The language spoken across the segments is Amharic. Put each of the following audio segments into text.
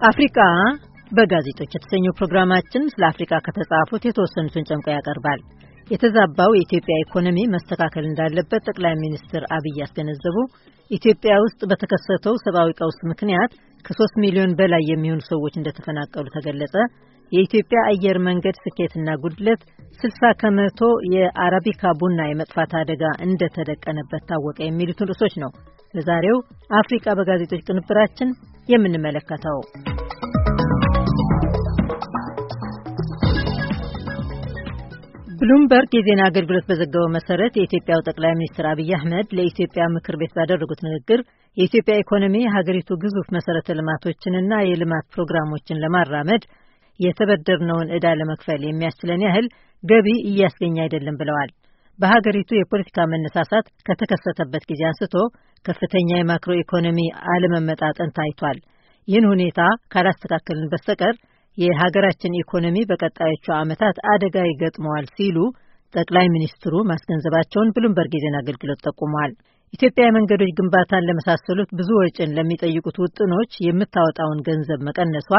አፍሪካ በጋዜጦች የተሰኘው ፕሮግራማችን ስለ አፍሪካ ከተጻፉት የተወሰኑትን ጨምቆ ያቀርባል። የተዛባው የኢትዮጵያ ኢኮኖሚ መስተካከል እንዳለበት ጠቅላይ ሚኒስትር አብይ ያስገነዘቡ፣ ኢትዮጵያ ውስጥ በተከሰተው ሰብአዊ ቀውስ ምክንያት ከሶስት ሚሊዮን በላይ የሚሆኑ ሰዎች እንደተፈናቀሉ ተገለጸ፣ የኢትዮጵያ አየር መንገድ ስኬትና ጉድለት 60 ከመቶ የአረቢካ ቡና የመጥፋት አደጋ እንደተደቀነበት ታወቀ፣ የሚሉትን ርዕሶች ነው ለዛሬው አፍሪካ በጋዜጦች ቅንብራችን የምንመለከተው። ብሉምበርግ የዜና አገልግሎት በዘገበው መሰረት የኢትዮጵያው ጠቅላይ ሚኒስትር አብይ አህመድ ለኢትዮጵያ ምክር ቤት ባደረጉት ንግግር የኢትዮጵያ ኢኮኖሚ የሀገሪቱ ግዙፍ መሰረተ ልማቶችንና የልማት ፕሮግራሞችን ለማራመድ የተበደርነውን ዕዳ ለመክፈል የሚያስችለን ያህል ገቢ እያስገኘ አይደለም ብለዋል። በሀገሪቱ የፖለቲካ መነሳሳት ከተከሰተበት ጊዜ አንስቶ ከፍተኛ የማክሮ ኢኮኖሚ አለመመጣጠን ታይቷል። ይህን ሁኔታ ካላስተካከልን በስተቀር የሀገራችን ኢኮኖሚ በቀጣዮቹ ዓመታት አደጋ ይገጥመዋል ሲሉ ጠቅላይ ሚኒስትሩ ማስገንዘባቸውን ብሉምበርግ የዜና አገልግሎት ጠቁሟል። ኢትዮጵያ የመንገዶች ግንባታን ለመሳሰሉት ብዙ ወጪን ለሚጠይቁት ውጥኖች የምታወጣውን ገንዘብ መቀነሷ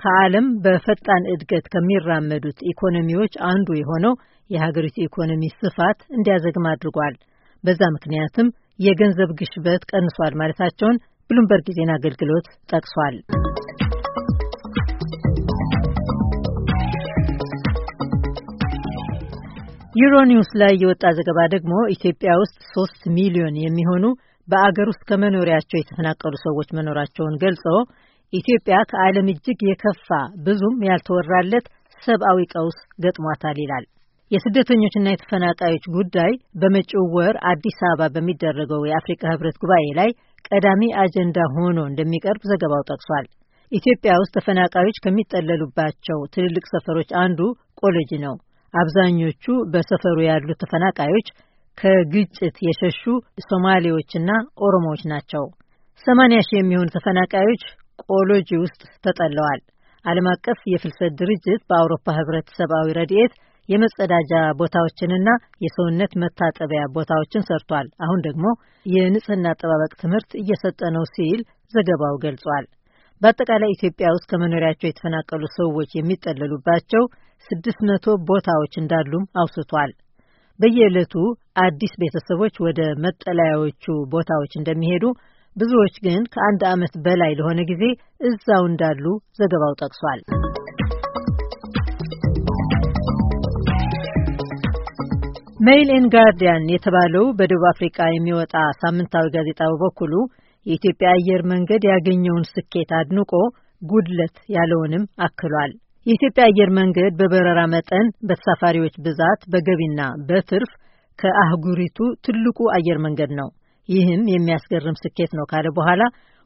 ከዓለም በፈጣን እድገት ከሚራመዱት ኢኮኖሚዎች አንዱ የሆነው የሀገሪቱ ኢኮኖሚ ስፋት እንዲያዘግም አድርጓል። በዛ ምክንያትም የገንዘብ ግሽበት ቀንሷል ማለታቸውን ብሉምበርግ የዜና አገልግሎት ጠቅሷል። ዩሮኒውስ ላይ የወጣ ዘገባ ደግሞ ኢትዮጵያ ውስጥ ሶስት ሚሊዮን የሚሆኑ በአገር ውስጥ ከመኖሪያቸው የተፈናቀሉ ሰዎች መኖራቸውን ገልጾ ኢትዮጵያ ከዓለም እጅግ የከፋ ብዙም ያልተወራለት ሰብአዊ ቀውስ ገጥሟታል ይላል። የስደተኞችና የተፈናቃዮች ጉዳይ በመጪው ወር አዲስ አበባ በሚደረገው የአፍሪካ ሕብረት ጉባኤ ላይ ቀዳሚ አጀንዳ ሆኖ እንደሚቀርብ ዘገባው ጠቅሷል። ኢትዮጵያ ውስጥ ተፈናቃዮች ከሚጠለሉባቸው ትልልቅ ሰፈሮች አንዱ ቆሎጂ ነው። አብዛኞቹ በሰፈሩ ያሉት ተፈናቃዮች ከግጭት የሸሹ ሶማሌዎችና ኦሮሞዎች ናቸው። ሰማንያ ሺህ የሚሆኑ ተፈናቃዮች ቆሎጂ ውስጥ ተጠለዋል። ዓለም አቀፍ የፍልሰት ድርጅት በአውሮፓ ህብረት ሰብአዊ ረድኤት የመጸዳጃ ቦታዎችንና የሰውነት መታጠቢያ ቦታዎችን ሰርቷል። አሁን ደግሞ የንጽህና አጠባበቅ ትምህርት እየሰጠ ነው ሲል ዘገባው ገልጿል። በአጠቃላይ ኢትዮጵያ ውስጥ ከመኖሪያቸው የተፈናቀሉ ሰዎች የሚጠለሉባቸው ስድስት መቶ ቦታዎች እንዳሉም አውስቷል። በየዕለቱ አዲስ ቤተሰቦች ወደ መጠለያዎቹ ቦታዎች እንደሚሄዱ፣ ብዙዎች ግን ከአንድ ዓመት በላይ ለሆነ ጊዜ እዛው እንዳሉ ዘገባው ጠቅሷል። ሜይል ኤን ጋርዲያን የተባለው በደቡብ አፍሪቃ የሚወጣ ሳምንታዊ ጋዜጣ በበኩሉ የኢትዮጵያ አየር መንገድ ያገኘውን ስኬት አድንቆ ጉድለት ያለውንም አክሏል። የኢትዮጵያ አየር መንገድ በበረራ መጠን፣ በተሳፋሪዎች ብዛት፣ በገቢና በትርፍ ከአህጉሪቱ ትልቁ አየር መንገድ ነው። ይህም የሚያስገርም ስኬት ነው ካለ በኋላ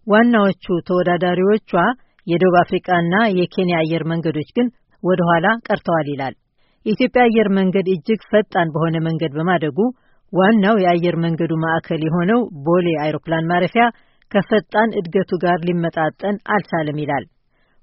ዋናዎቹ ተወዳዳሪዎቿ የደቡብ አፍሪቃና የኬንያ አየር መንገዶች ግን ወደ ኋላ ቀርተዋል ይላል። የኢትዮጵያ አየር መንገድ እጅግ ፈጣን በሆነ መንገድ በማደጉ ዋናው የአየር መንገዱ ማዕከል የሆነው ቦሌ አይሮፕላን ማረፊያ ከፈጣን እድገቱ ጋር ሊመጣጠን አልቻለም ይላል።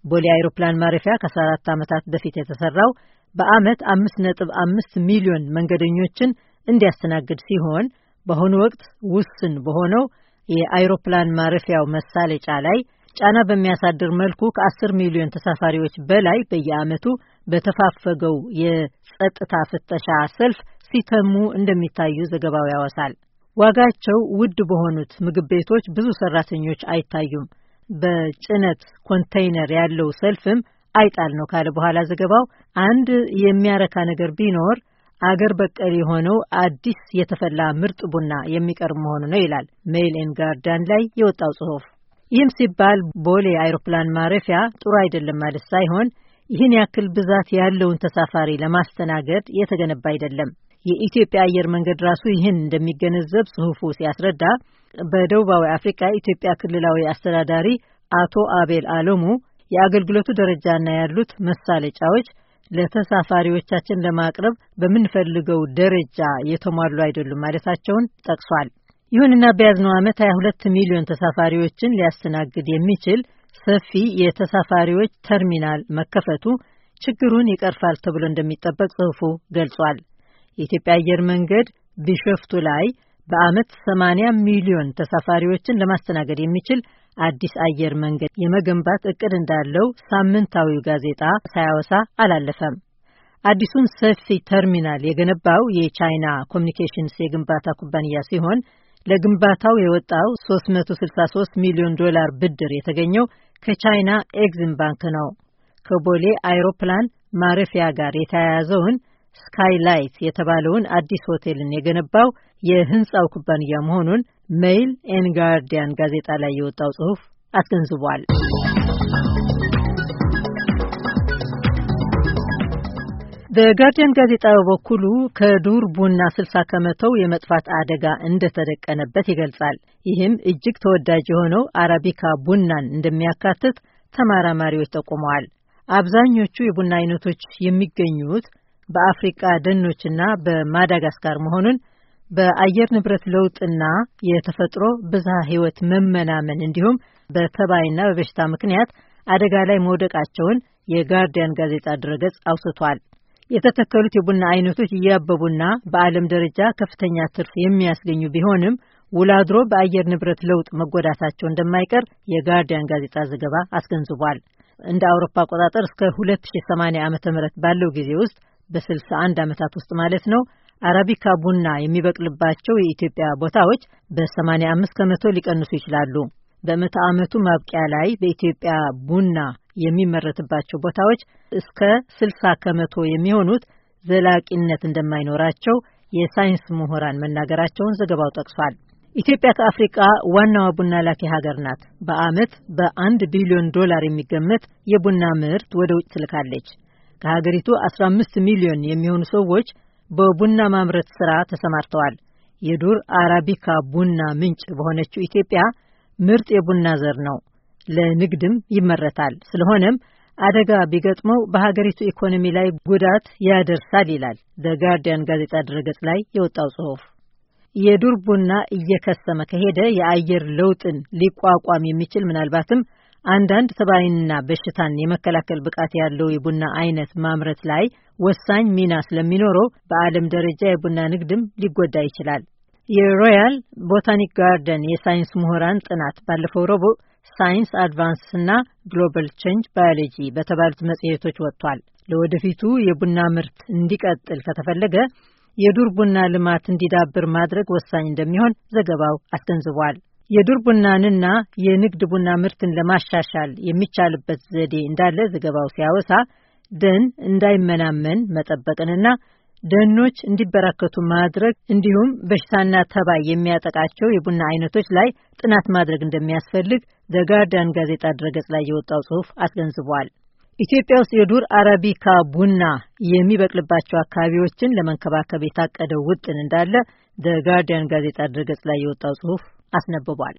ቦሌ አይሮፕላን ማረፊያ ከ14 ዓመታት በፊት የተሰራው በዓመት 5.5 ሚሊዮን መንገደኞችን እንዲያስተናግድ ሲሆን በአሁኑ ወቅት ውስን በሆነው የአይሮፕላን ማረፊያው መሳለጫ ላይ ጫና በሚያሳድር መልኩ ከ10 ሚሊዮን ተሳፋሪዎች በላይ በየዓመቱ በተፋፈገው የጸጥታ ፍተሻ ሰልፍ ሲተሙ እንደሚታዩ ዘገባው ያወሳል። ዋጋቸው ውድ በሆኑት ምግብ ቤቶች ብዙ ሰራተኞች አይታዩም። በጭነት ኮንቴይነር ያለው ሰልፍም አይጣል ነው ካለ በኋላ ዘገባው አንድ የሚያረካ ነገር ቢኖር አገር በቀል የሆነው አዲስ የተፈላ ምርጥ ቡና የሚቀርብ መሆኑ ነው ይላል ሜይል ኤን ጋርዲያን ላይ የወጣው ጽሑፍ። ይህም ሲባል ቦሌ አይሮፕላን ማረፊያ ጥሩ አይደለም ማለት ሳይሆን ይህን ያክል ብዛት ያለውን ተሳፋሪ ለማስተናገድ የተገነባ አይደለም። የኢትዮጵያ አየር መንገድ ራሱ ይህን እንደሚገነዘብ ጽሑፉ ሲያስረዳ በደቡባዊ አፍሪካ የኢትዮጵያ ክልላዊ አስተዳዳሪ አቶ አቤል አለሙ የአገልግሎቱ ደረጃና ያሉት መሳለጫዎች ለተሳፋሪዎቻችን ለማቅረብ በምንፈልገው ደረጃ የተሟሉ አይደሉም ማለታቸውን ጠቅሷል። ይሁንና በያዝነው ዓመት 22 ሚሊዮን ተሳፋሪዎችን ሊያስተናግድ የሚችል ሰፊ የተሳፋሪዎች ተርሚናል መከፈቱ ችግሩን ይቀርፋል ተብሎ እንደሚጠበቅ ጽሑፉ ገልጿል። የኢትዮጵያ አየር መንገድ ቢሾፍቱ ላይ በዓመት 80 ሚሊዮን ተሳፋሪዎችን ለማስተናገድ የሚችል አዲስ አየር መንገድ የመገንባት እቅድ እንዳለው ሳምንታዊው ጋዜጣ ሳያወሳ አላለፈም። አዲሱን ሰፊ ተርሚናል የገነባው የቻይና ኮሚኒኬሽንስ የግንባታ ኩባንያ ሲሆን ለግንባታው የወጣው 363 ሚሊዮን ዶላር ብድር የተገኘው ከቻይና ኤግዚም ባንክ ነው። ከቦሌ አይሮፕላን ማረፊያ ጋር የተያያዘውን ስካይላይት የተባለውን አዲስ ሆቴልን የገነባው የህንፃው ኩባንያ መሆኑን ሜይል ኤን ጋርዲያን ጋዜጣ ላይ የወጣው ጽሑፍ አስገንዝቧል። ዘ ጋርዲያን ጋዜጣ በበኩሉ ከዱር ቡና 60 ከመቶው የመጥፋት አደጋ እንደተደቀነበት ይገልጻል። ይህም እጅግ ተወዳጅ የሆነው አረቢካ ቡናን እንደሚያካትት ተመራማሪዎች ጠቁመዋል። አብዛኞቹ የቡና አይነቶች የሚገኙት በአፍሪቃ ደኖችና በማዳጋስካር መሆኑን በአየር ንብረት ለውጥና የተፈጥሮ ብዝሃ ሕይወት መመናመን እንዲሁም በተባይና በበሽታ ምክንያት አደጋ ላይ መውደቃቸውን የጋርዲያን ጋዜጣ ድረገጽ አውስቷል። የተተከሉት የቡና አይነቶች እያበቡና በዓለም ደረጃ ከፍተኛ ትርፍ የሚያስገኙ ቢሆንም ውላድሮ በአየር ንብረት ለውጥ መጎዳታቸው እንደማይቀር የጋርዲያን ጋዜጣ ዘገባ አስገንዝቧል። እንደ አውሮፓ አቆጣጠር እስከ 2080 ዓ ም ባለው ጊዜ ውስጥ በ61 ዓመታት ውስጥ ማለት ነው አረቢካ ቡና የሚበቅልባቸው የኢትዮጵያ ቦታዎች በ85 ከመቶ ሊቀንሱ ይችላሉ። በምዕተ ዓመቱ ማብቂያ ላይ በኢትዮጵያ ቡና የሚመረትባቸው ቦታዎች እስከ 60 ከመቶ የሚሆኑት ዘላቂነት እንደማይኖራቸው የሳይንስ ምሁራን መናገራቸውን ዘገባው ጠቅሷል። ኢትዮጵያ ከአፍሪቃ ዋናዋ ቡና ላኪ ሀገር ናት። በዓመት በአንድ ቢሊዮን ዶላር የሚገመት የቡና ምርት ወደ ውጭ ትልካለች። ከሀገሪቱ 15 ሚሊዮን የሚሆኑ ሰዎች በቡና ማምረት ስራ ተሰማርተዋል። የዱር አራቢካ ቡና ምንጭ በሆነችው ኢትዮጵያ ምርጥ የቡና ዘር ነው፣ ለንግድም ይመረታል። ስለሆነም አደጋ ቢገጥመው በሀገሪቱ ኢኮኖሚ ላይ ጉዳት ያደርሳል ይላል በጋርዲያን ጋዜጣ ድረገጽ ላይ የወጣው ጽሑፍ። የዱር ቡና እየከሰመ ከሄደ የአየር ለውጥን ሊቋቋም የሚችል ምናልባትም አንዳንድ ተባይንና በሽታን የመከላከል ብቃት ያለው የቡና አይነት ማምረት ላይ ወሳኝ ሚና ስለሚኖረው በዓለም ደረጃ የቡና ንግድም ሊጎዳ ይችላል። የሮያል ቦታኒክ ጋርደን የሳይንስ ምሁራን ጥናት ባለፈው ረቡዕ ሳይንስ አድቫንስ እና ግሎባል ቼንጅ ባዮሎጂ በተባሉት መጽሔቶች ወጥቷል። ለወደፊቱ የቡና ምርት እንዲቀጥል ከተፈለገ የዱር ቡና ልማት እንዲዳብር ማድረግ ወሳኝ እንደሚሆን ዘገባው አስገንዝቧል። የዱር ቡናንና የንግድ ቡና ምርትን ለማሻሻል የሚቻልበት ዘዴ እንዳለ ዘገባው ሲያወሳ ደን እንዳይመናመን መጠበቅንና ደኖች እንዲበራከቱ ማድረግ እንዲሁም በሽታና ተባይ የሚያጠቃቸው የቡና አይነቶች ላይ ጥናት ማድረግ እንደሚያስፈልግ ዘጋርዲያን ጋዜጣ ድረገጽ ላይ የወጣው ጽሑፍ አስገንዝቧል። ኢትዮጵያ ውስጥ የዱር አረቢካ ቡና የሚበቅልባቸው አካባቢዎችን ለመንከባከብ የታቀደው ውጥን እንዳለ ዘጋርዲያን ጋዜጣ ድረገጽ ላይ የወጣው ጽሑፍ አስነብቧል።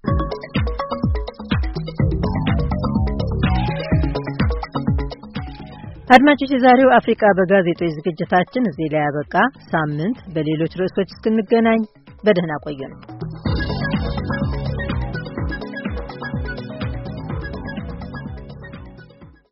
አድማጮች፣ የዛሬው አፍሪቃ በጋዜጦች ዝግጅታችን እዚህ ላይ ያበቃ። ሳምንት በሌሎች ርዕሶች እስክንገናኝ በደህና ቆዩ ነው።